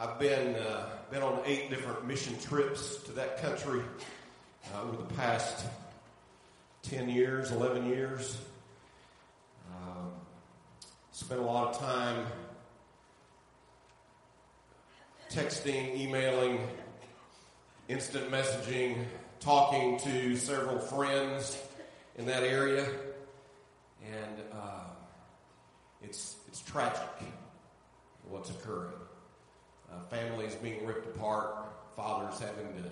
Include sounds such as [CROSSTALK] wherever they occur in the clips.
I've been uh, been on eight different mission trips to that country uh, over the past ten years, eleven years. Um, spent a lot of time texting, emailing, instant messaging, talking to several friends in that area, and uh, it's it's tragic what's occurring. Uh, families being ripped apart, fathers having to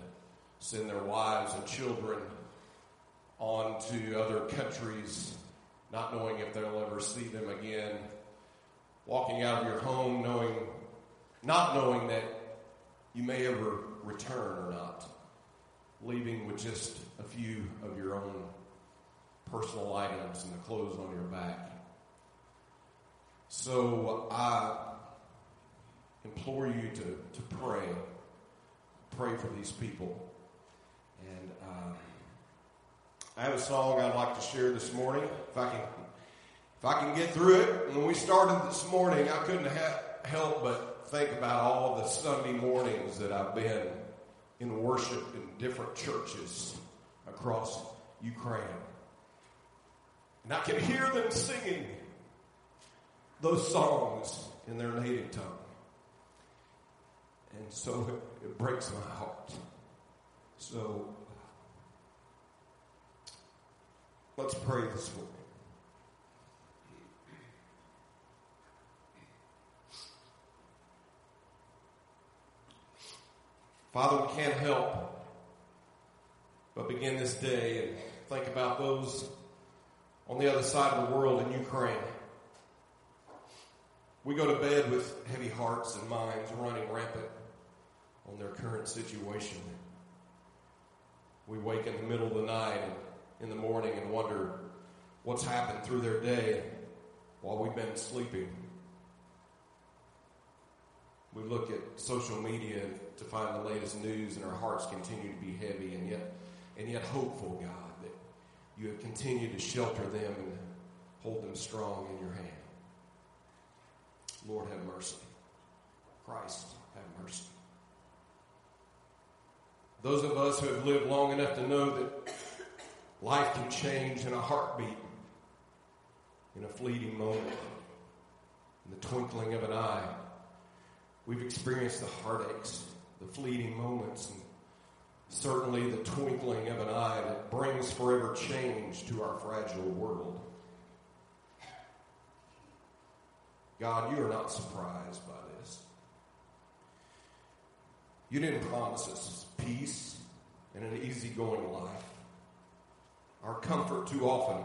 send their wives and children on to other countries, not knowing if they'll ever see them again. Walking out of your home knowing, not knowing that you may ever return or not. Leaving with just a few of your own personal items and the clothes on your back. So I implore you to, to pray. Pray for these people. And um, I have a song I'd like to share this morning. If I can, if I can get through it. When we started this morning, I couldn't ha- help but think about all the Sunday mornings that I've been in worship in different churches across Ukraine. And I can hear them singing those songs in their native tongue. And so it, it breaks my heart. So let's pray this morning. Father, we can't help but begin this day and think about those on the other side of the world in Ukraine. We go to bed with heavy hearts and minds running rampant on their current situation. We wake in the middle of the night and in the morning and wonder what's happened through their day while we've been sleeping. We look at social media to find the latest news and our hearts continue to be heavy and yet and yet hopeful, God, that you have continued to shelter them and hold them strong in your hand. Lord, have mercy. Christ, have mercy. Those of us who have lived long enough to know that life can change in a heartbeat, in a fleeting moment, in the twinkling of an eye. We've experienced the heartaches, the fleeting moments, and certainly the twinkling of an eye that brings forever change to our fragile world. God, you are not surprised by. You didn't promise us peace and an easygoing life. Our comfort too often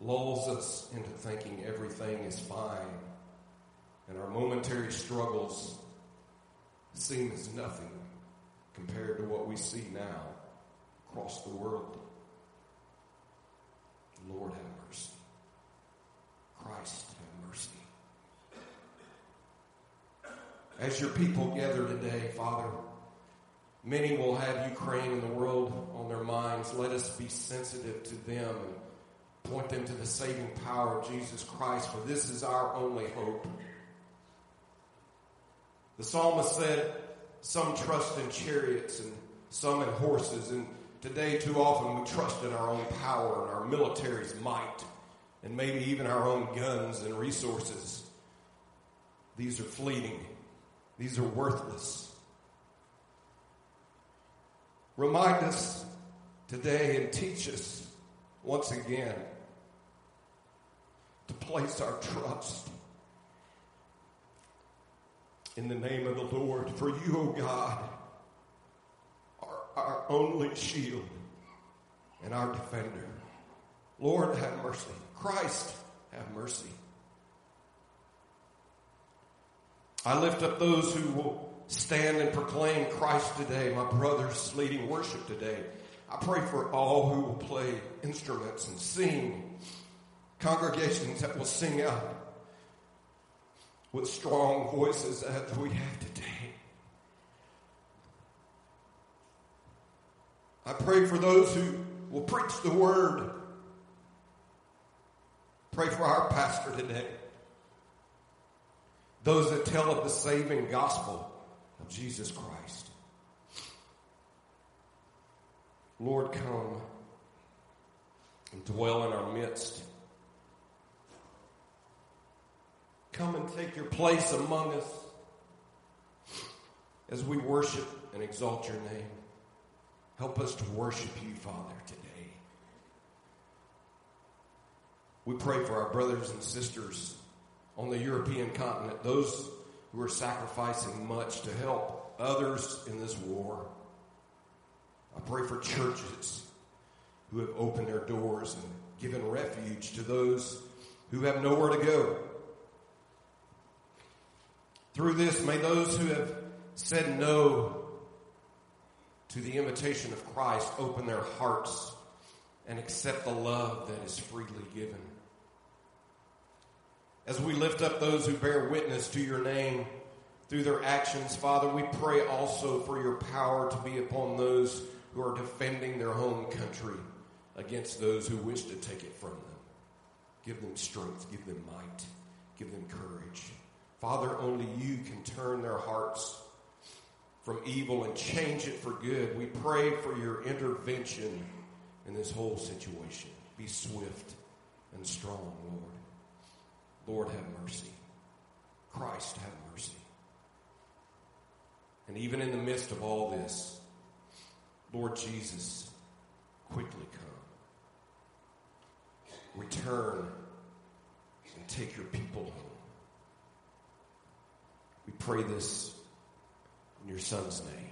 lulls us into thinking everything is fine, and our momentary struggles seem as nothing compared to what we see now across the world. Lord, have mercy. Christ, have mercy. As your people gather today, Father, many will have Ukraine and the world on their minds. Let us be sensitive to them and point them to the saving power of Jesus Christ, for this is our only hope. The psalmist said, Some trust in chariots and some in horses, and today too often we trust in our own power and our military's might, and maybe even our own guns and resources. These are fleeting. These are worthless. Remind us today and teach us once again to place our trust in the name of the Lord. For you, O oh God, are our only shield and our defender. Lord, have mercy. Christ, have mercy. I lift up those who will stand and proclaim Christ today, my brothers leading worship today. I pray for all who will play instruments and sing, congregations that will sing out with strong voices as we have today. I pray for those who will preach the word. Pray for our pastor today. Those that tell of the saving gospel Jesus Christ. Lord, come and dwell in our midst. Come and take your place among us as we worship and exalt your name. Help us to worship you, Father, today. We pray for our brothers and sisters on the European continent, those who are sacrificing much to help others in this war. I pray for churches who have opened their doors and given refuge to those who have nowhere to go. Through this, may those who have said no to the invitation of Christ open their hearts and accept the love that is freely given. As we lift up those who bear witness to your name through their actions, Father, we pray also for your power to be upon those who are defending their home country against those who wish to take it from them. Give them strength, give them might, give them courage. Father, only you can turn their hearts from evil and change it for good. We pray for your intervention in this whole situation. Be swift and strong, Lord. Lord, have mercy. Christ, have mercy. And even in the midst of all this, Lord Jesus, quickly come. Return and take your people home. We pray this in your Son's name.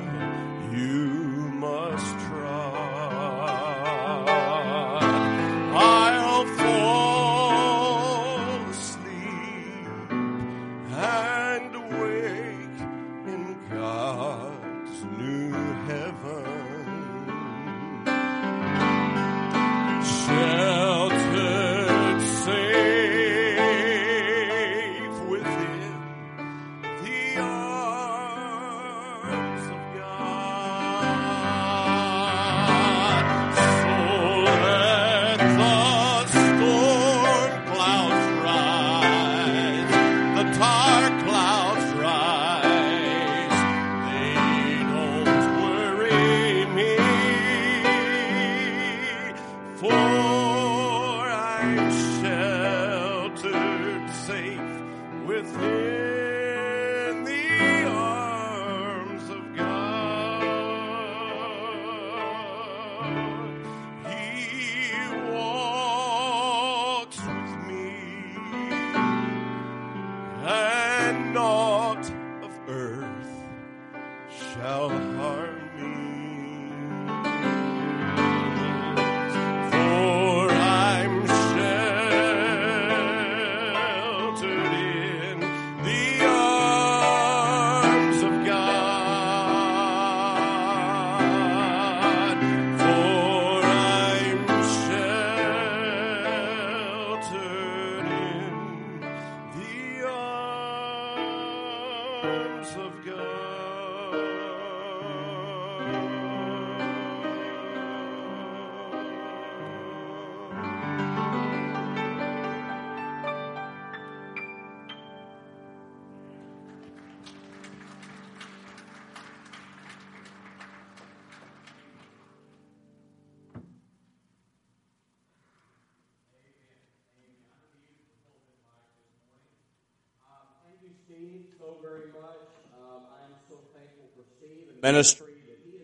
ministry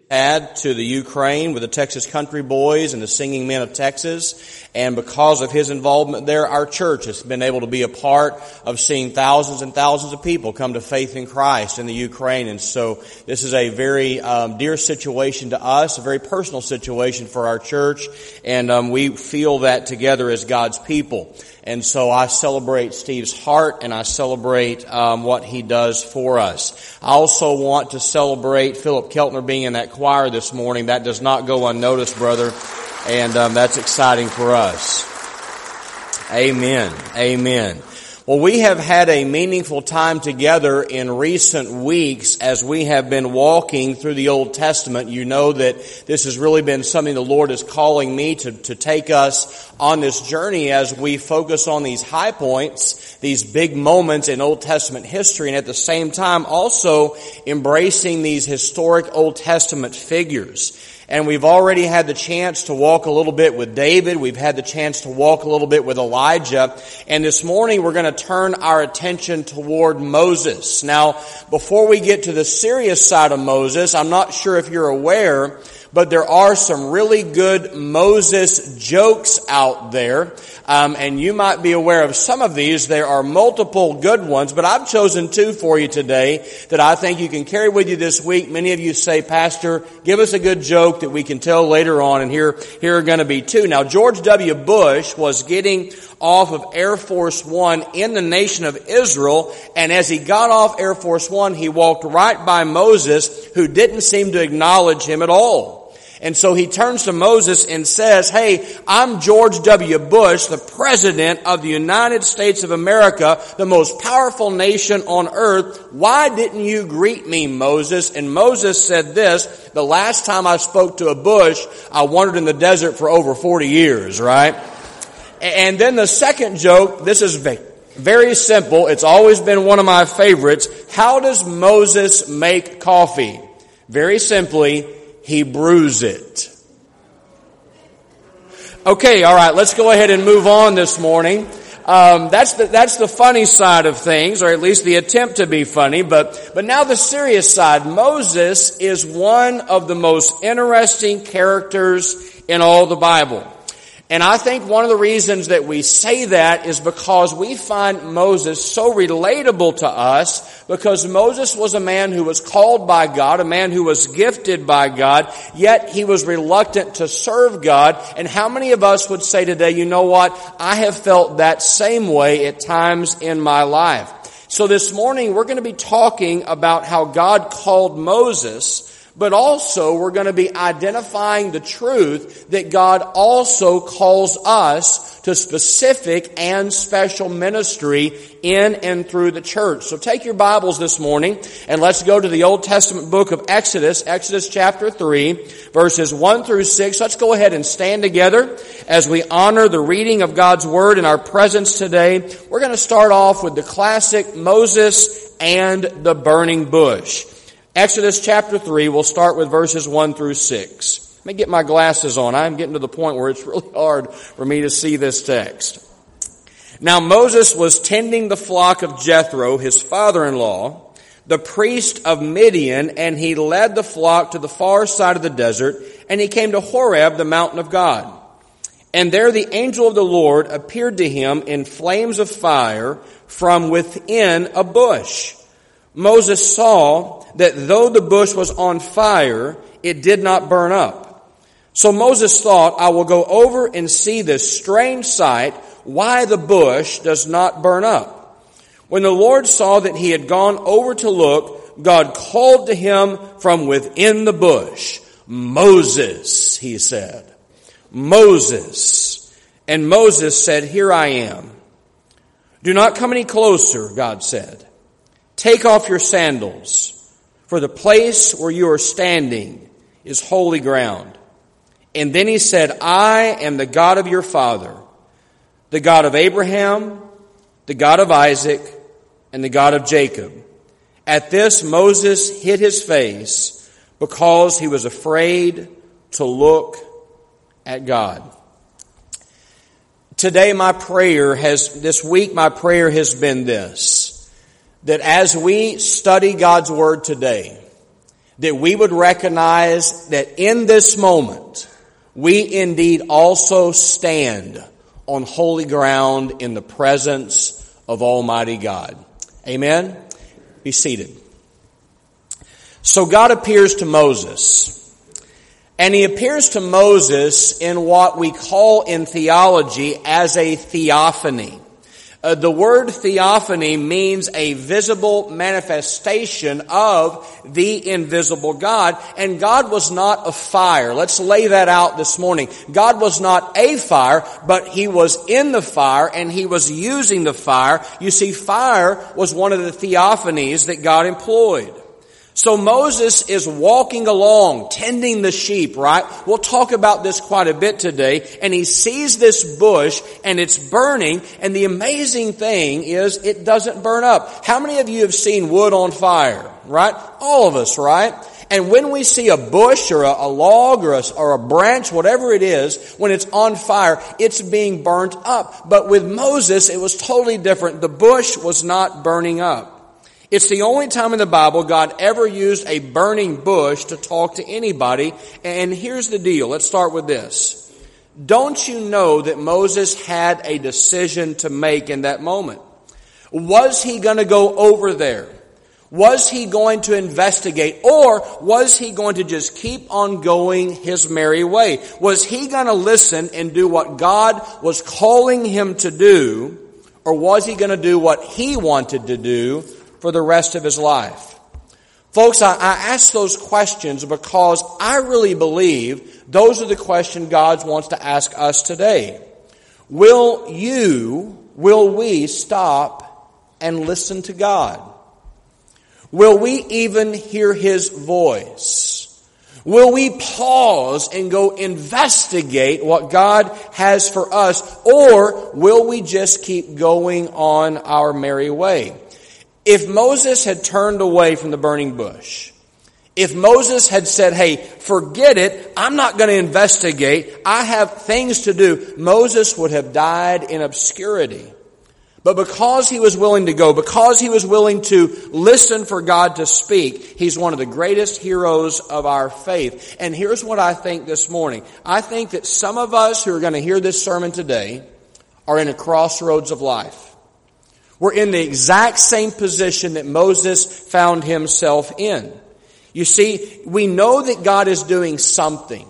had to the Ukraine with the Texas Country Boys and the Singing Men of Texas. And because of his involvement there, our church has been able to be a part of seeing thousands and thousands of people come to faith in Christ in the Ukraine. And so this is a very um, dear situation to us, a very personal situation for our church. And um, we feel that together as God's people. And so I celebrate Steve's heart and I celebrate um, what he does for us. I also want to celebrate Philip Keltner being in that choir this morning. That does not go unnoticed, brother. And um, that's exciting for us. Amen. Amen. Well, we have had a meaningful time together in recent weeks as we have been walking through the Old Testament. You know that this has really been something the Lord is calling me to, to take us on this journey as we focus on these high points, these big moments in Old Testament history, and at the same time also embracing these historic Old Testament figures. And we've already had the chance to walk a little bit with David. We've had the chance to walk a little bit with Elijah. And this morning we're going to turn our attention toward Moses. Now, before we get to the serious side of Moses, I'm not sure if you're aware, but there are some really good Moses jokes out there. Um, and you might be aware of some of these. There are multiple good ones, but I've chosen two for you today that I think you can carry with you this week. Many of you say, Pastor, give us a good joke that we can tell later on, and here, here are going to be two. Now, George W. Bush was getting off of Air Force One in the nation of Israel, and as he got off Air Force One, he walked right by Moses, who didn't seem to acknowledge him at all. And so he turns to Moses and says, Hey, I'm George W. Bush, the President of the United States of America, the most powerful nation on earth. Why didn't you greet me, Moses? And Moses said this, the last time I spoke to a bush, I wandered in the desert for over 40 years, right? And then the second joke, this is very simple. It's always been one of my favorites. How does Moses make coffee? Very simply, he brews it. Okay, all right, let's go ahead and move on this morning. Um, that's the that's the funny side of things, or at least the attempt to be funny. But but now the serious side. Moses is one of the most interesting characters in all the Bible. And I think one of the reasons that we say that is because we find Moses so relatable to us because Moses was a man who was called by God, a man who was gifted by God, yet he was reluctant to serve God. And how many of us would say today, you know what? I have felt that same way at times in my life. So this morning we're going to be talking about how God called Moses but also we're going to be identifying the truth that God also calls us to specific and special ministry in and through the church. So take your Bibles this morning and let's go to the Old Testament book of Exodus, Exodus chapter 3, verses 1 through 6. Let's go ahead and stand together as we honor the reading of God's Word in our presence today. We're going to start off with the classic Moses and the burning bush. Exodus chapter 3, we'll start with verses 1 through 6. Let me get my glasses on. I'm getting to the point where it's [LAUGHS] really hard for me to see this text. Now Moses was tending the flock of Jethro, his father-in-law, the priest of Midian, and he led the flock to the far side of the desert, and he came to Horeb, the mountain of God. And there the angel of the Lord appeared to him in flames of fire from within a bush. Moses saw that though the bush was on fire, it did not burn up. So Moses thought, I will go over and see this strange sight, why the bush does not burn up. When the Lord saw that he had gone over to look, God called to him from within the bush, Moses, he said. Moses. And Moses said, Here I am. Do not come any closer, God said. Take off your sandals, for the place where you are standing is holy ground. And then he said, I am the God of your father, the God of Abraham, the God of Isaac, and the God of Jacob. At this, Moses hid his face because he was afraid to look at God. Today my prayer has, this week my prayer has been this, that as we study God's Word today, that we would recognize that in this moment, we indeed also stand on holy ground in the presence of Almighty God. Amen? Be seated. So God appears to Moses. And he appears to Moses in what we call in theology as a theophany. Uh, the word theophany means a visible manifestation of the invisible God, and God was not a fire. Let's lay that out this morning. God was not a fire, but He was in the fire, and He was using the fire. You see, fire was one of the theophanies that God employed. So Moses is walking along, tending the sheep, right? We'll talk about this quite a bit today. And he sees this bush and it's burning. And the amazing thing is it doesn't burn up. How many of you have seen wood on fire, right? All of us, right? And when we see a bush or a, a log or a, or a branch, whatever it is, when it's on fire, it's being burnt up. But with Moses, it was totally different. The bush was not burning up. It's the only time in the Bible God ever used a burning bush to talk to anybody. And here's the deal. Let's start with this. Don't you know that Moses had a decision to make in that moment? Was he going to go over there? Was he going to investigate or was he going to just keep on going his merry way? Was he going to listen and do what God was calling him to do or was he going to do what he wanted to do for the rest of his life? Folks, I, I ask those questions because I really believe those are the questions God wants to ask us today. Will you, will we stop and listen to God? Will we even hear His voice? Will we pause and go investigate what God has for us, or will we just keep going on our merry way? If Moses had turned away from the burning bush, if Moses had said, hey, forget it, I'm not going to investigate, I have things to do, Moses would have died in obscurity. But because he was willing to go, because he was willing to listen for God to speak, he's one of the greatest heroes of our faith. And here's what I think this morning. I think that some of us who are going to hear this sermon today are in a crossroads of life. We're in the exact same position that Moses found himself in. You see, we know that God is doing something.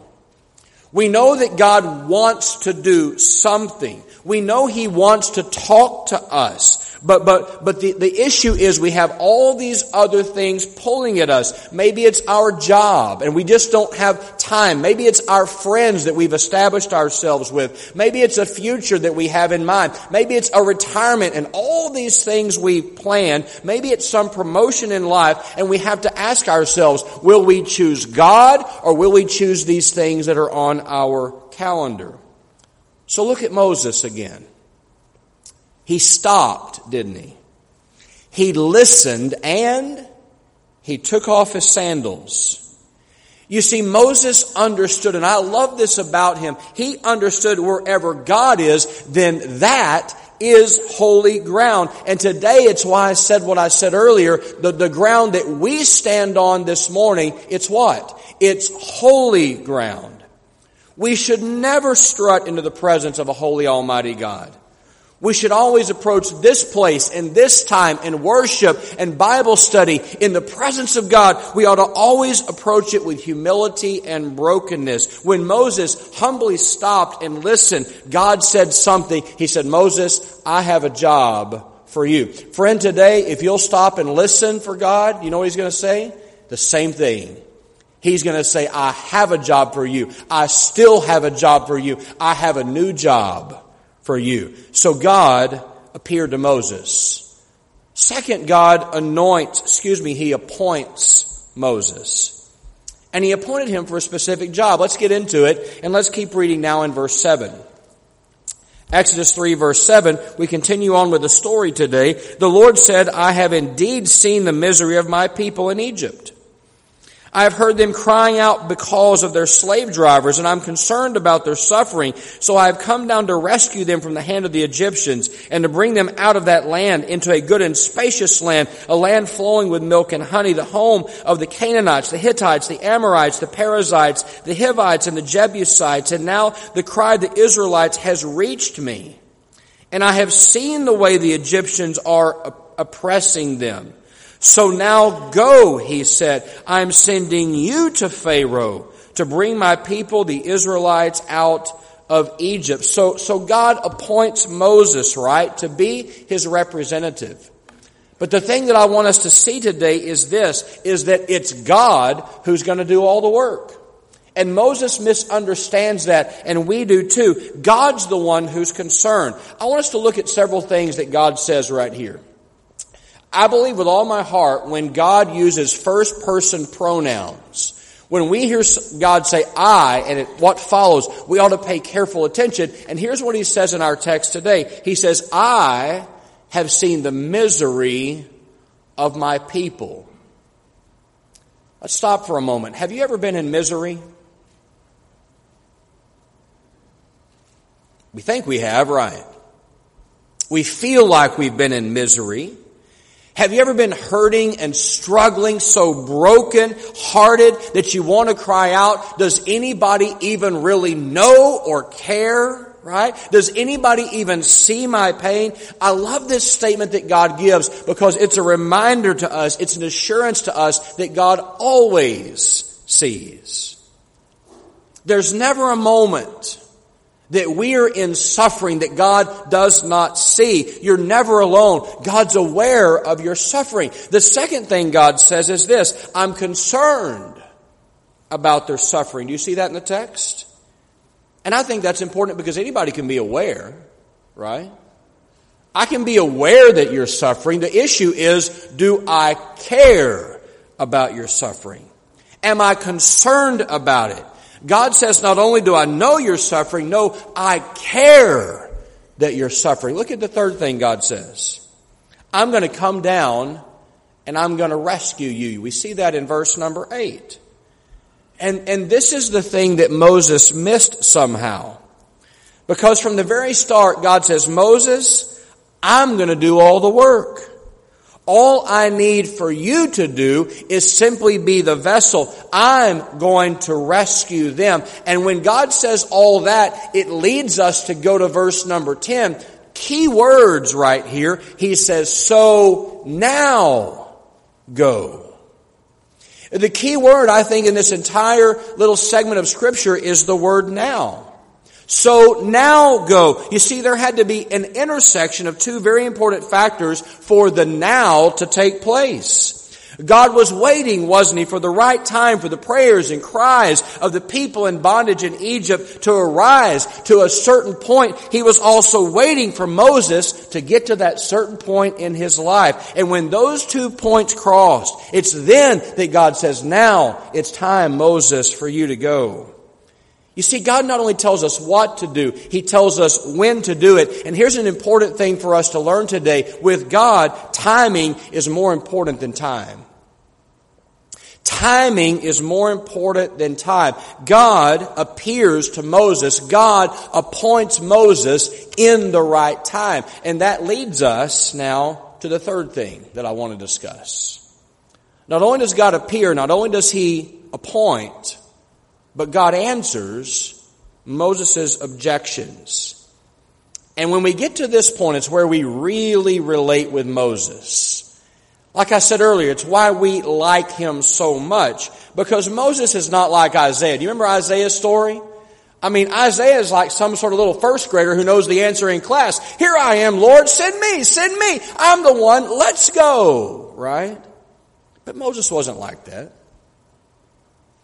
We know that God wants to do something. We know He wants to talk to us. But, but, but the, the issue is we have all these other things pulling at us. Maybe it's our job and we just don't have time. Maybe it's our friends that we've established ourselves with. Maybe it's a future that we have in mind. Maybe it's a retirement and all these things we plan. Maybe it's some promotion in life and we have to ask ourselves, will we choose God or will we choose these things that are on our calendar? So look at Moses again. He stopped, didn't he? He listened and he took off his sandals. You see, Moses understood, and I love this about him. He understood wherever God is, then that is holy ground. And today it's why I said what I said earlier. The, the ground that we stand on this morning, it's what? It's holy ground. We should never strut into the presence of a holy Almighty God. We should always approach this place and this time in worship and Bible study in the presence of God. We ought to always approach it with humility and brokenness. When Moses humbly stopped and listened, God said something. He said, Moses, I have a job for you. Friend, today, if you'll stop and listen for God, you know what he's going to say? The same thing. He's going to say, I have a job for you. I still have a job for you. I have a new job for you. So God appeared to Moses. Second, God anoints, excuse me, he appoints Moses. And he appointed him for a specific job. Let's get into it and let's keep reading now in verse 7. Exodus 3 verse 7, we continue on with the story today. The Lord said, I have indeed seen the misery of my people in Egypt I have heard them crying out because of their slave drivers, and I'm concerned about their suffering. So I have come down to rescue them from the hand of the Egyptians and to bring them out of that land into a good and spacious land, a land flowing with milk and honey, the home of the Canaanites, the Hittites, the Amorites, the Perizzites, the Hivites, and the Jebusites. And now the cry of the Israelites has reached me. And I have seen the way the Egyptians are oppressing them. So now go, he said. I'm sending you to Pharaoh to bring my people, the Israelites, out of Egypt. So, so God appoints Moses, right, to be his representative. But the thing that I want us to see today is this, is that it's God who's going to do all the work. And Moses misunderstands that, and we do too. God's the one who's concerned. I want us to look at several things that God says right here. I believe with all my heart when God uses first person pronouns, when we hear God say I and it, what follows, we ought to pay careful attention. And here's what he says in our text today. He says, I have seen the misery of my people. Let's stop for a moment. Have you ever been in misery? We think we have, right? We feel like we've been in misery. Have you ever been hurting and struggling, so broken hearted that you want to cry out? Does anybody even really know or care? Right? Does anybody even see my pain? I love this statement that God gives because it's a reminder to us, it's an assurance to us that God always sees. There's never a moment that we are in suffering that God does not see. You're never alone. God's aware of your suffering. The second thing God says is this, I'm concerned about their suffering. Do you see that in the text? And I think that's important because anybody can be aware, right? I can be aware that you're suffering. The issue is, do I care about your suffering? Am I concerned about it? God says, not only do I know you're suffering, no, I care that you're suffering. Look at the third thing God says. I'm going to come down and I'm going to rescue you. We see that in verse number eight. And, and this is the thing that Moses missed somehow. Because from the very start, God says, Moses, I'm going to do all the work. All I need for you to do is simply be the vessel. I'm going to rescue them. And when God says all that, it leads us to go to verse number 10. Key words right here. He says, so now go. The key word, I think, in this entire little segment of scripture is the word now. So now go. You see, there had to be an intersection of two very important factors for the now to take place. God was waiting, wasn't he, for the right time for the prayers and cries of the people in bondage in Egypt to arise to a certain point. He was also waiting for Moses to get to that certain point in his life. And when those two points crossed, it's then that God says, now it's time, Moses, for you to go. You see, God not only tells us what to do, He tells us when to do it. And here's an important thing for us to learn today. With God, timing is more important than time. Timing is more important than time. God appears to Moses. God appoints Moses in the right time. And that leads us now to the third thing that I want to discuss. Not only does God appear, not only does He appoint, but God answers Moses' objections. And when we get to this point, it's where we really relate with Moses. Like I said earlier, it's why we like him so much. Because Moses is not like Isaiah. Do you remember Isaiah's story? I mean, Isaiah is like some sort of little first grader who knows the answer in class. Here I am, Lord, send me, send me. I'm the one, let's go. Right? But Moses wasn't like that.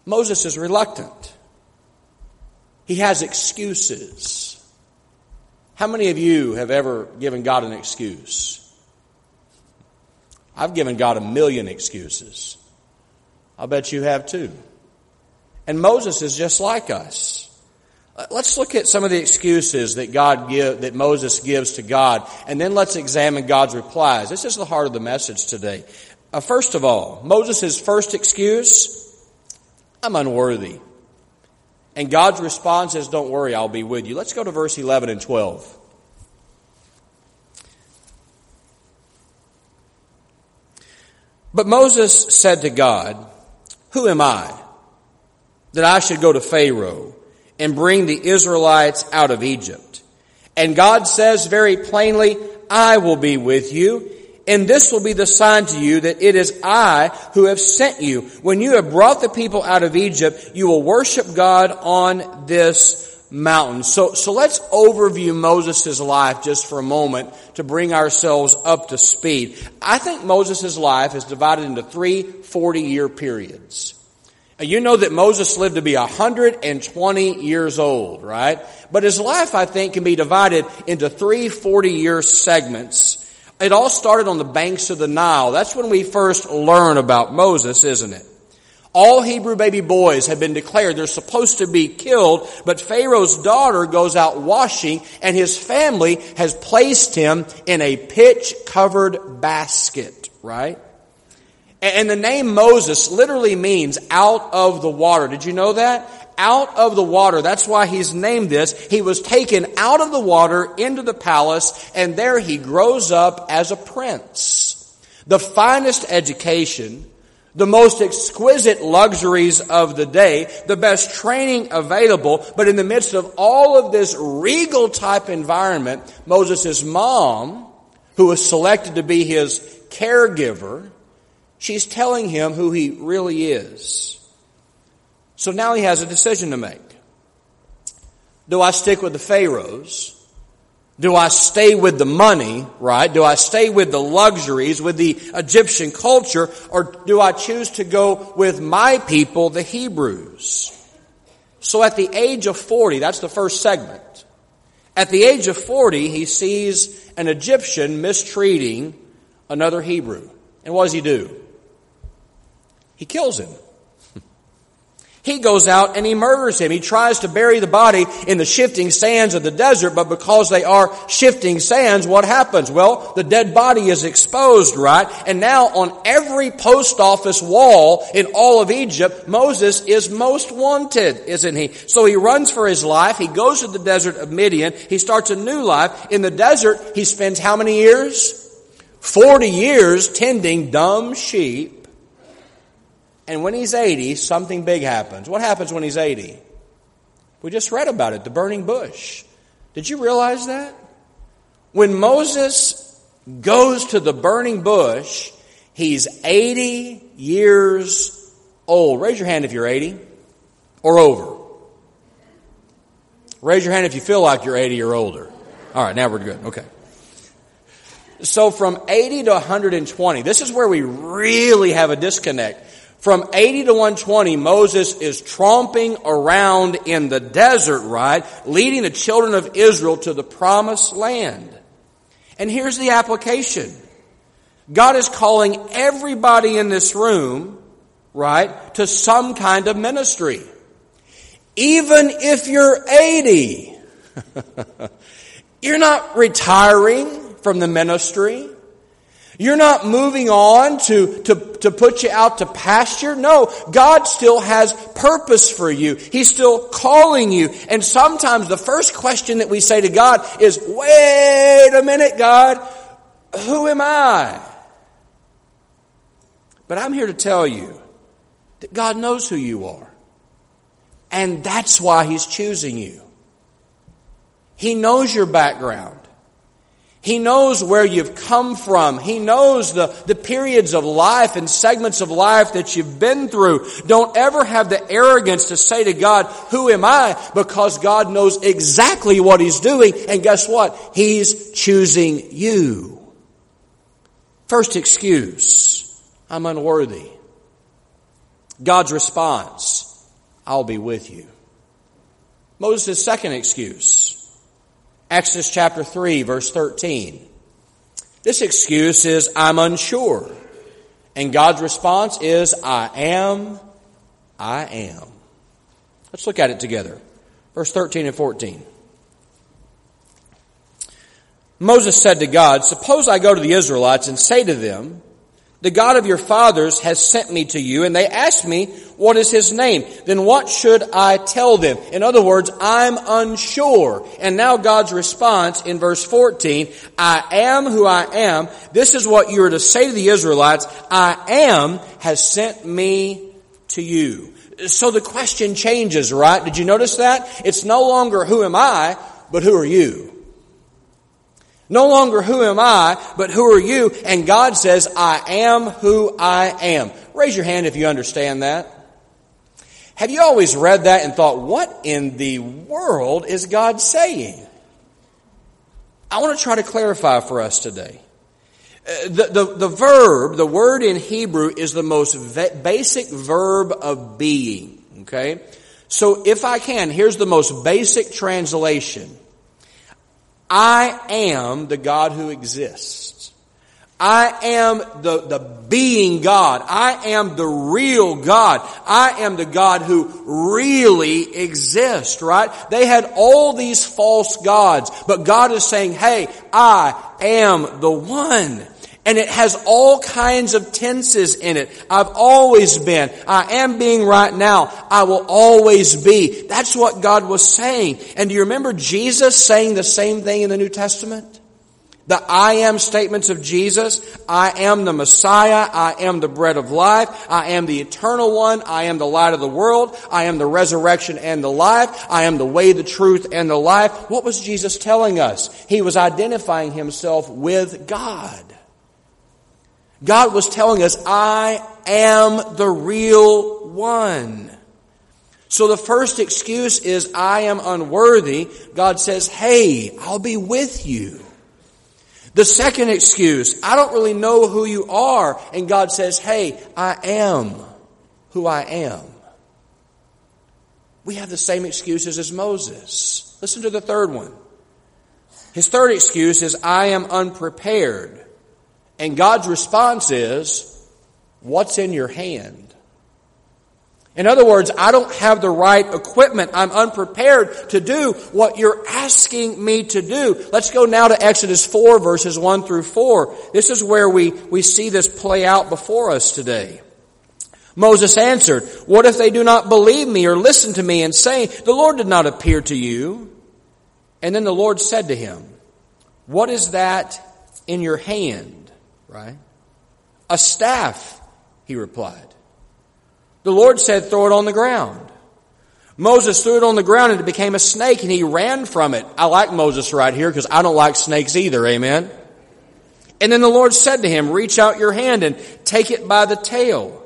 Moses is reluctant. He has excuses. How many of you have ever given God an excuse? I've given God a million excuses. I'll bet you have too. And Moses is just like us. Let's look at some of the excuses that God give, that Moses gives to God, and then let's examine God's replies. This is the heart of the message today. Uh, first of all, Moses' first excuse, I'm unworthy. And God's response is, don't worry, I'll be with you. Let's go to verse 11 and 12. But Moses said to God, Who am I that I should go to Pharaoh and bring the Israelites out of Egypt? And God says very plainly, I will be with you, and this will be the sign to you that it is I who have sent you. When you have brought the people out of Egypt, you will worship God on this mountain. So, so let's overview Moses' life just for a moment to bring ourselves up to speed. I think Moses' life is divided into three 40 year periods. You know that Moses lived to be 120 years old, right? But his life, I think, can be divided into three 40 year segments. It all started on the banks of the Nile. That's when we first learn about Moses, isn't it? All Hebrew baby boys have been declared they're supposed to be killed, but Pharaoh's daughter goes out washing and his family has placed him in a pitch covered basket, right? And the name Moses literally means out of the water. Did you know that? Out of the water. That's why he's named this. He was taken out of the water into the palace and there he grows up as a prince. The finest education the most exquisite luxuries of the day, the best training available, but in the midst of all of this regal type environment, Moses' mom, who was selected to be his caregiver, she's telling him who he really is. So now he has a decision to make. Do I stick with the Pharaohs? Do I stay with the money, right? Do I stay with the luxuries, with the Egyptian culture, or do I choose to go with my people, the Hebrews? So at the age of 40, that's the first segment. At the age of 40, he sees an Egyptian mistreating another Hebrew. And what does he do? He kills him. He goes out and he murders him. He tries to bury the body in the shifting sands of the desert, but because they are shifting sands, what happens? Well, the dead body is exposed, right? And now on every post office wall in all of Egypt, Moses is most wanted, isn't he? So he runs for his life. He goes to the desert of Midian. He starts a new life. In the desert, he spends how many years? 40 years tending dumb sheep and when he's 80, something big happens. What happens when he's 80? We just read about it, the burning bush. Did you realize that? When Moses goes to the burning bush, he's 80 years old. Raise your hand if you're 80 or over. Raise your hand if you feel like you're 80 or older. All right, now we're good. Okay. So from 80 to 120, this is where we really have a disconnect. From 80 to 120, Moses is tromping around in the desert, right? Leading the children of Israel to the promised land. And here's the application. God is calling everybody in this room, right, to some kind of ministry. Even if you're 80, [LAUGHS] you're not retiring from the ministry. You're not moving on to, to, to put you out to pasture. No, God still has purpose for you. He's still calling you. And sometimes the first question that we say to God is, wait a minute, God, who am I? But I'm here to tell you that God knows who you are. And that's why He's choosing you. He knows your background. He knows where you've come from. He knows the, the periods of life and segments of life that you've been through. Don't ever have the arrogance to say to God, who am I? Because God knows exactly what He's doing. And guess what? He's choosing you. First excuse, I'm unworthy. God's response, I'll be with you. Moses' second excuse, Exodus chapter 3 verse 13. This excuse is, I'm unsure. And God's response is, I am, I am. Let's look at it together. Verse 13 and 14. Moses said to God, Suppose I go to the Israelites and say to them, the God of your fathers has sent me to you, and they ask me, what is his name? Then what should I tell them? In other words, I'm unsure. And now God's response in verse 14, I am who I am. This is what you are to say to the Israelites, I am has sent me to you. So the question changes, right? Did you notice that? It's no longer who am I, but who are you? No longer who am I, but who are you? And God says, I am who I am. Raise your hand if you understand that. Have you always read that and thought, what in the world is God saying? I want to try to clarify for us today. Uh, the, the, the verb, the word in Hebrew is the most basic verb of being. Okay? So if I can, here's the most basic translation. I am the God who exists. I am the, the being God. I am the real God. I am the God who really exists, right? They had all these false gods, but God is saying, hey, I am the one. And it has all kinds of tenses in it. I've always been. I am being right now. I will always be. That's what God was saying. And do you remember Jesus saying the same thing in the New Testament? The I am statements of Jesus. I am the Messiah. I am the bread of life. I am the eternal one. I am the light of the world. I am the resurrection and the life. I am the way, the truth, and the life. What was Jesus telling us? He was identifying himself with God. God was telling us, I am the real one. So the first excuse is, I am unworthy. God says, hey, I'll be with you. The second excuse, I don't really know who you are. And God says, hey, I am who I am. We have the same excuses as Moses. Listen to the third one. His third excuse is, I am unprepared. And God's response is, What's in your hand? In other words, I don't have the right equipment. I'm unprepared to do what you're asking me to do. Let's go now to Exodus 4 verses 1 through 4. This is where we, we see this play out before us today. Moses answered, What if they do not believe me or listen to me and say, The Lord did not appear to you? And then the Lord said to him, What is that in your hand? Right? A staff, he replied. The Lord said, throw it on the ground. Moses threw it on the ground and it became a snake and he ran from it. I like Moses right here because I don't like snakes either. Amen. And then the Lord said to him, reach out your hand and take it by the tail.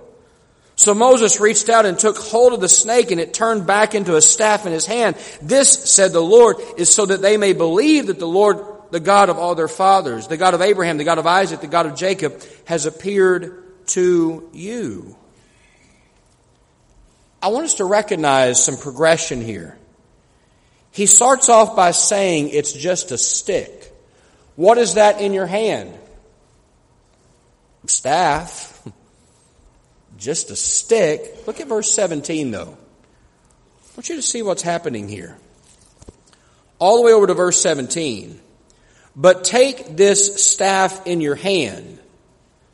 So Moses reached out and took hold of the snake and it turned back into a staff in his hand. This, said the Lord, is so that they may believe that the Lord the God of all their fathers, the God of Abraham, the God of Isaac, the God of Jacob, has appeared to you. I want us to recognize some progression here. He starts off by saying it's just a stick. What is that in your hand? Staff. [LAUGHS] Just a stick. Look at verse 17 though. I want you to see what's happening here. All the way over to verse 17. But take this staff in your hand.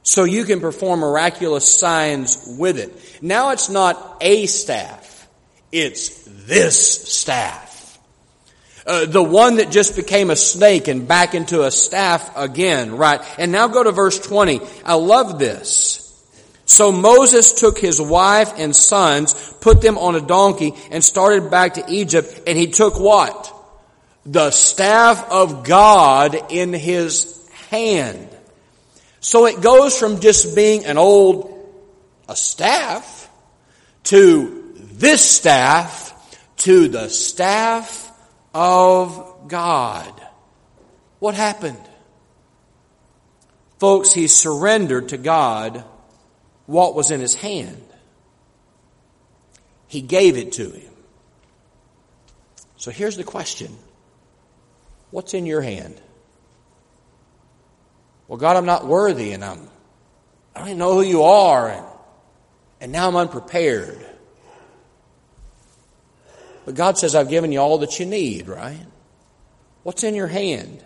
so you can perform miraculous signs with it. Now it's not a staff, it's this staff. Uh, the one that just became a snake and back into a staff again, right? And now go to verse 20. I love this. So Moses took his wife and sons, put them on a donkey, and started back to Egypt, and he took what? The staff of God in his hand. So it goes from just being an old, a staff, to this staff, to the staff of God. What happened? Folks, he surrendered to God what was in his hand. He gave it to him. So here's the question What's in your hand? Well, God, I'm not worthy and I'm, I don't even know who you are and, and now I'm unprepared. But God says, I've given you all that you need, right? What's in your hand?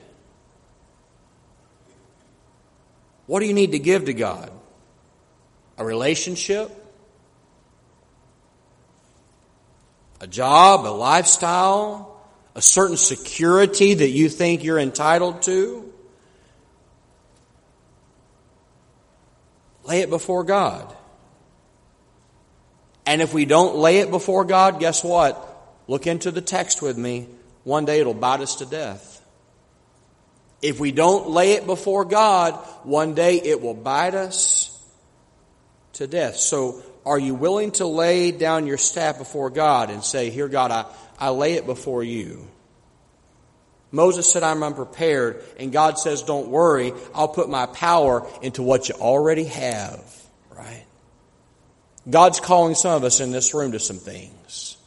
What do you need to give to God? A relationship? A job? A lifestyle? A certain security that you think you're entitled to? Lay it before God. And if we don't lay it before God, guess what? Look into the text with me. One day it'll bite us to death. If we don't lay it before God, one day it will bite us to death. So are you willing to lay down your staff before God and say, Here, God, I, I lay it before you? Moses said, I'm unprepared. And God says, Don't worry, I'll put my power into what you already have. Right? God's calling some of us in this room to some things.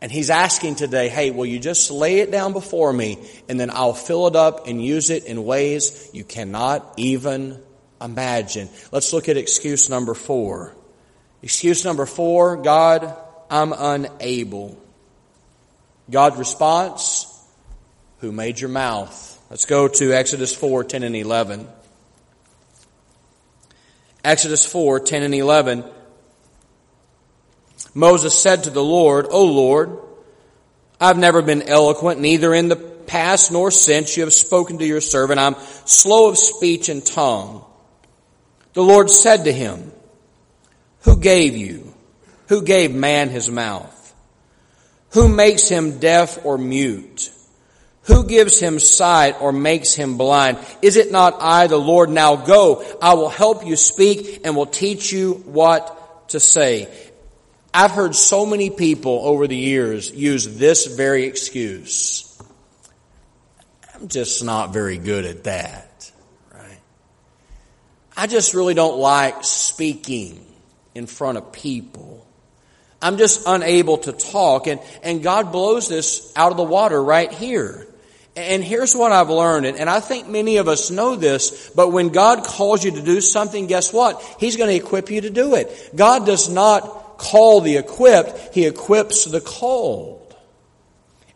And He's asking today, hey, will you just lay it down before me and then I'll fill it up and use it in ways you cannot even imagine. Let's look at excuse number four. Excuse number four, God, I'm unable. God's response, who made your mouth. Let's go to Exodus 4, 10 and 11. Exodus 4, 10 and 11. Moses said to the Lord, O Lord, I've never been eloquent, neither in the past nor since you have spoken to your servant. I'm slow of speech and tongue. The Lord said to him, Who gave you? Who gave man his mouth? Who makes him deaf or mute? Who gives him sight or makes him blind? Is it not I, the Lord? Now go. I will help you speak and will teach you what to say. I've heard so many people over the years use this very excuse. I'm just not very good at that, right? I just really don't like speaking in front of people. I'm just unable to talk and, and God blows this out of the water right here. And here's what I've learned, and I think many of us know this, but when God calls you to do something, guess what? He's going to equip you to do it. God does not call the equipped, He equips the called.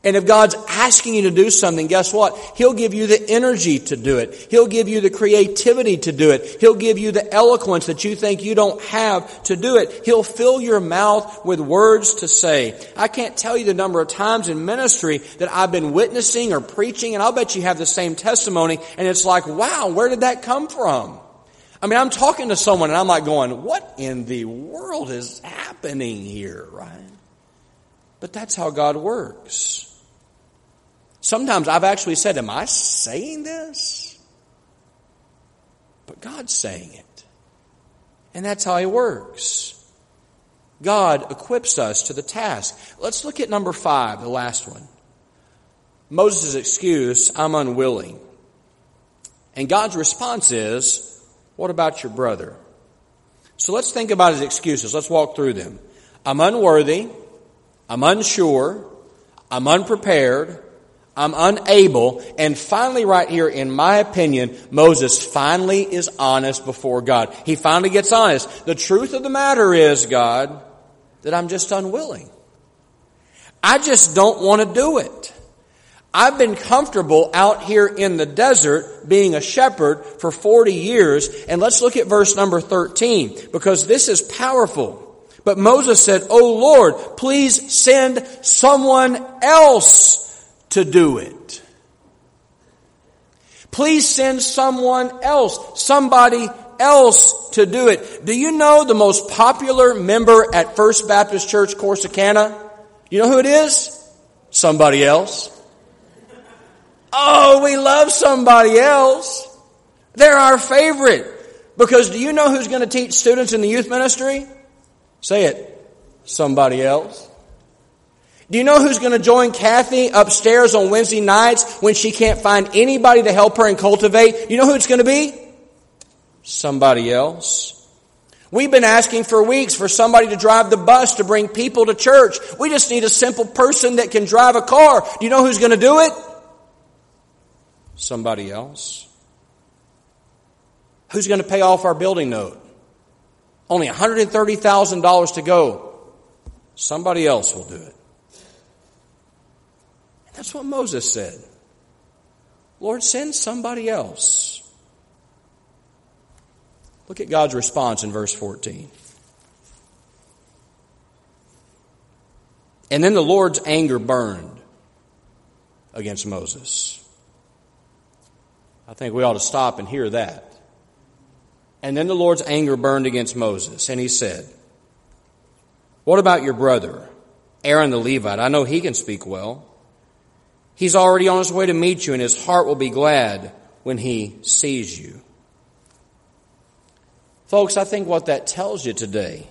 And if God's asking you to do something, guess what? He'll give you the energy to do it. He'll give you the creativity to do it. He'll give you the eloquence that you think you don't have to do it. He'll fill your mouth with words to say. I can't tell you the number of times in ministry that I've been witnessing or preaching, and I'll bet you have the same testimony, and it's like, wow, where did that come from? I mean, I'm talking to someone and I'm like going, what in the world is happening here, right? But that's how God works. Sometimes I've actually said, Am I saying this? But God's saying it. And that's how He works. God equips us to the task. Let's look at number five, the last one. Moses' excuse, I'm unwilling. And God's response is, What about your brother? So let's think about his excuses. Let's walk through them. I'm unworthy. I'm unsure. I'm unprepared. I'm unable. And finally, right here, in my opinion, Moses finally is honest before God. He finally gets honest. The truth of the matter is, God, that I'm just unwilling. I just don't want to do it. I've been comfortable out here in the desert being a shepherd for 40 years. And let's look at verse number 13 because this is powerful. But Moses said, Oh Lord, please send someone else to do it. Please send someone else, somebody else to do it. Do you know the most popular member at First Baptist Church Corsicana? You know who it is? Somebody else. Oh, we love somebody else. They're our favorite. Because do you know who's going to teach students in the youth ministry? Say it. Somebody else. Do you know who's going to join Kathy upstairs on Wednesday nights when she can't find anybody to help her and cultivate? You know who it's going to be? Somebody else. We've been asking for weeks for somebody to drive the bus to bring people to church. We just need a simple person that can drive a car. Do you know who's going to do it? Somebody else. Who's going to pay off our building note? Only $130,000 to go. Somebody else will do it. That's what Moses said. Lord, send somebody else. Look at God's response in verse 14. And then the Lord's anger burned against Moses. I think we ought to stop and hear that. And then the Lord's anger burned against Moses, and he said, What about your brother, Aaron the Levite? I know he can speak well. He's already on his way to meet you, and his heart will be glad when he sees you. Folks, I think what that tells you today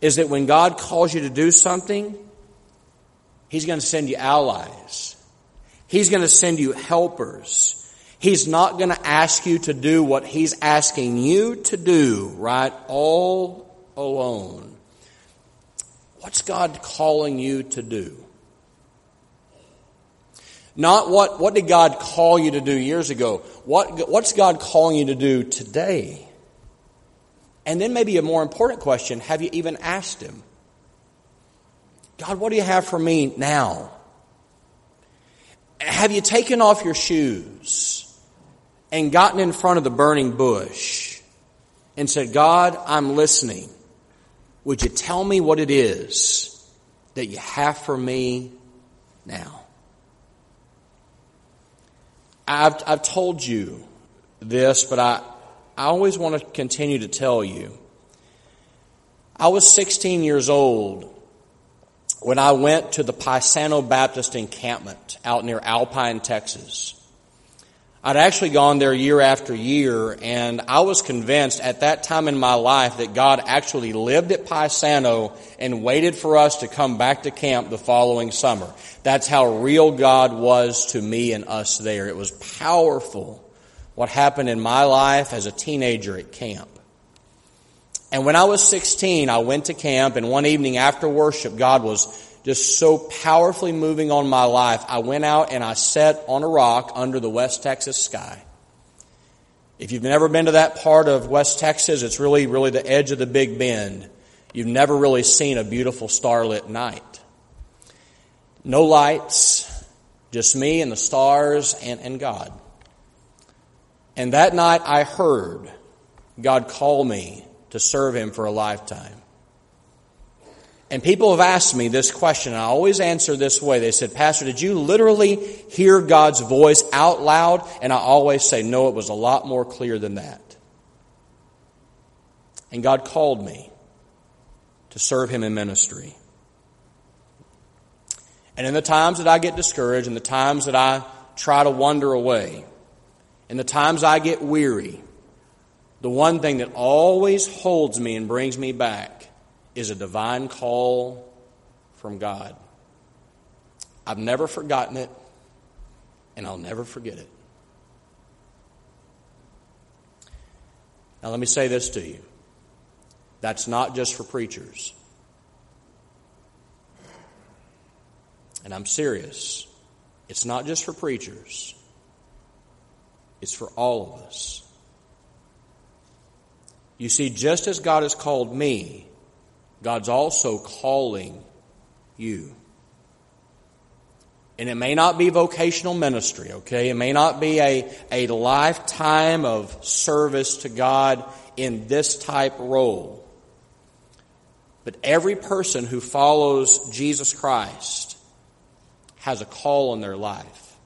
is that when God calls you to do something, He's going to send you allies. He's going to send you helpers. He's not going to ask you to do what He's asking you to do, right? All alone. What's God calling you to do? Not what, what did God call you to do years ago? What, what's God calling you to do today? And then maybe a more important question, have you even asked Him? God, what do you have for me now? Have you taken off your shoes? and gotten in front of the burning bush and said, God, I'm listening. Would you tell me what it is that you have for me now? I've, I've told you this, but I, I always want to continue to tell you. I was 16 years old when I went to the Paisano Baptist encampment out near Alpine, Texas. I'd actually gone there year after year, and I was convinced at that time in my life that God actually lived at Paisano and waited for us to come back to camp the following summer. That's how real God was to me and us there. It was powerful what happened in my life as a teenager at camp. And when I was 16, I went to camp, and one evening after worship, God was just so powerfully moving on my life, I went out and I sat on a rock under the West Texas sky. If you've never been to that part of West Texas, it's really, really the edge of the Big Bend. You've never really seen a beautiful starlit night. No lights, just me and the stars and, and God. And that night I heard God call me to serve Him for a lifetime. And people have asked me this question, and I always answer this way. They said, Pastor, did you literally hear God's voice out loud? And I always say, no, it was a lot more clear than that. And God called me to serve Him in ministry. And in the times that I get discouraged, and the times that I try to wander away, and the times I get weary, the one thing that always holds me and brings me back is a divine call from God. I've never forgotten it, and I'll never forget it. Now, let me say this to you that's not just for preachers. And I'm serious. It's not just for preachers, it's for all of us. You see, just as God has called me God's also calling you. And it may not be vocational ministry, okay? It may not be a, a lifetime of service to God in this type role. But every person who follows Jesus Christ has a call in their life.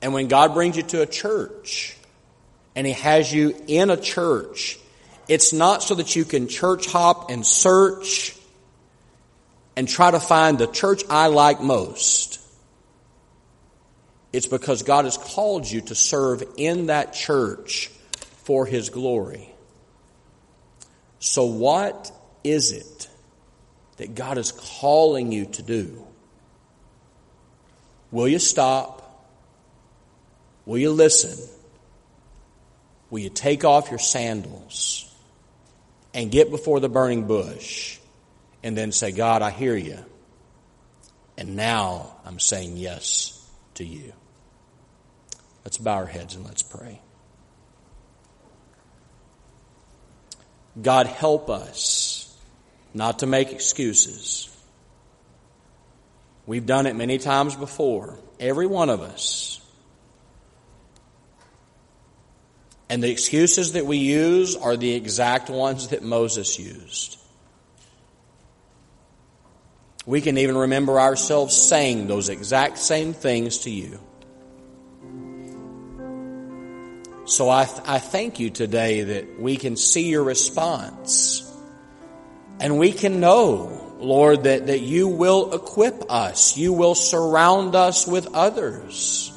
And when God brings you to a church and He has you in a church, it's not so that you can church hop and search and try to find the church I like most. It's because God has called you to serve in that church for His glory. So, what is it that God is calling you to do? Will you stop? Will you listen? Will you take off your sandals and get before the burning bush? and then say, God, I hear you. And now I'm saying yes to you. Let's bow our heads and let's pray. God, help us not to make excuses. We've done it many times before, every one of us. And the excuses that we use are the exact ones that Moses used. We can even remember ourselves saying those exact same things to you. So I, th- I thank you today that we can see your response. And we can know, Lord, that, that you will equip us. You will surround us with others.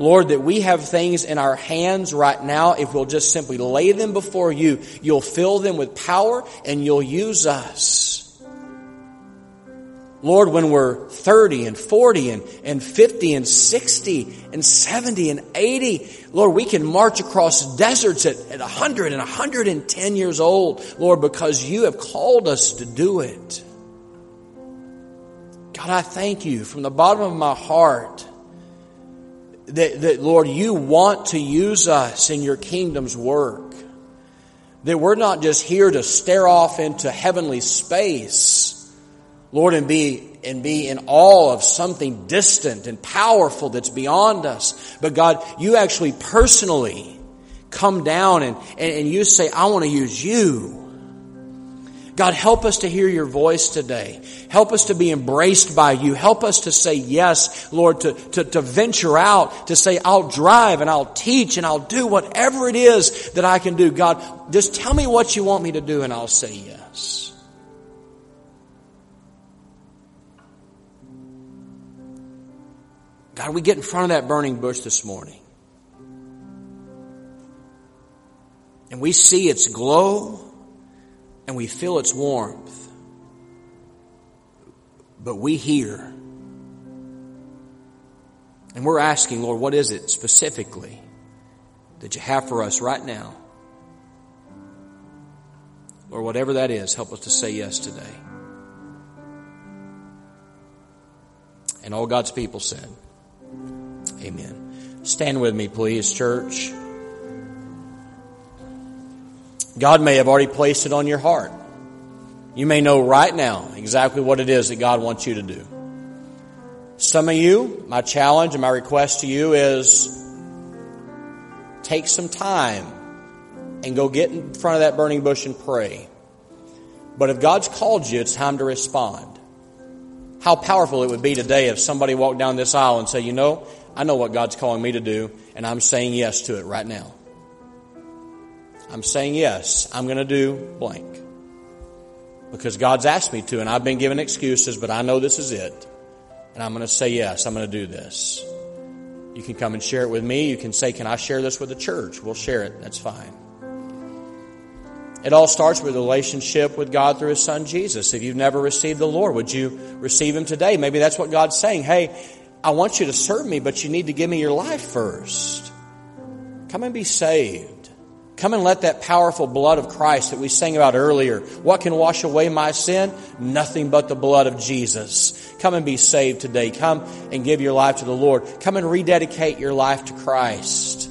Lord, that we have things in our hands right now. If we'll just simply lay them before you, you'll fill them with power and you'll use us. Lord, when we're 30 and 40 and, and 50 and 60 and 70 and 80, Lord, we can march across deserts at, at 100 and 110 years old, Lord, because you have called us to do it. God, I thank you from the bottom of my heart that, that, Lord, you want to use us in your kingdom's work. That we're not just here to stare off into heavenly space Lord, and be and be in awe of something distant and powerful that's beyond us. But God, you actually personally come down and, and, and you say, I want to use you. God, help us to hear your voice today. Help us to be embraced by you. Help us to say yes, Lord, to, to, to venture out, to say, I'll drive and I'll teach and I'll do whatever it is that I can do. God, just tell me what you want me to do and I'll say yes. God, we get in front of that burning bush this morning. And we see its glow and we feel its warmth. But we hear. And we're asking, Lord, what is it specifically that you have for us right now? Or whatever that is, help us to say yes today. And all God's people said, Amen. Stand with me, please, church. God may have already placed it on your heart. You may know right now exactly what it is that God wants you to do. Some of you, my challenge and my request to you is take some time and go get in front of that burning bush and pray. But if God's called you, it's time to respond. How powerful it would be today if somebody walked down this aisle and said, you know, I know what God's calling me to do, and I'm saying yes to it right now. I'm saying yes, I'm going to do blank. Because God's asked me to, and I've been given excuses, but I know this is it. And I'm going to say yes, I'm going to do this. You can come and share it with me. You can say, Can I share this with the church? We'll share it. That's fine. It all starts with a relationship with God through His Son Jesus. If you've never received the Lord, would you receive Him today? Maybe that's what God's saying. Hey, I want you to serve me, but you need to give me your life first. Come and be saved. Come and let that powerful blood of Christ that we sang about earlier. What can wash away my sin? Nothing but the blood of Jesus. Come and be saved today. Come and give your life to the Lord. Come and rededicate your life to Christ.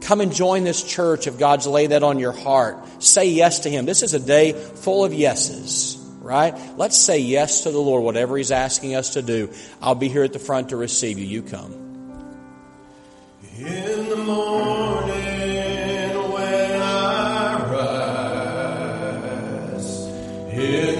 Come and join this church if God's laid that on your heart. Say yes to Him. This is a day full of yeses right? Let's say yes to the Lord, whatever He's asking us to do. I'll be here at the front to receive you. You come. In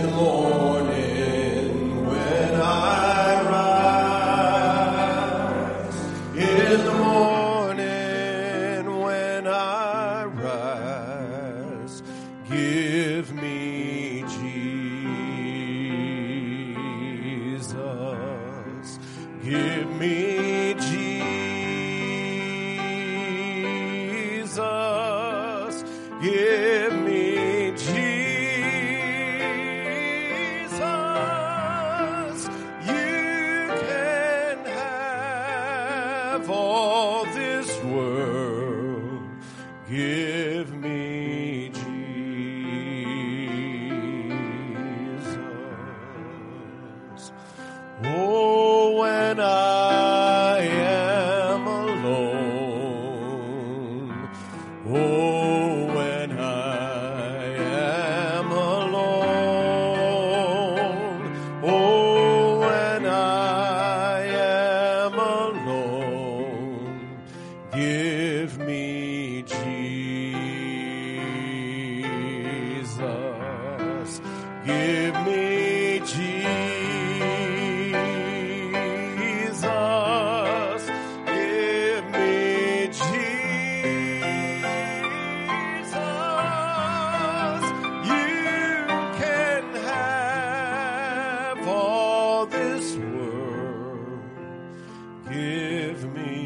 Give me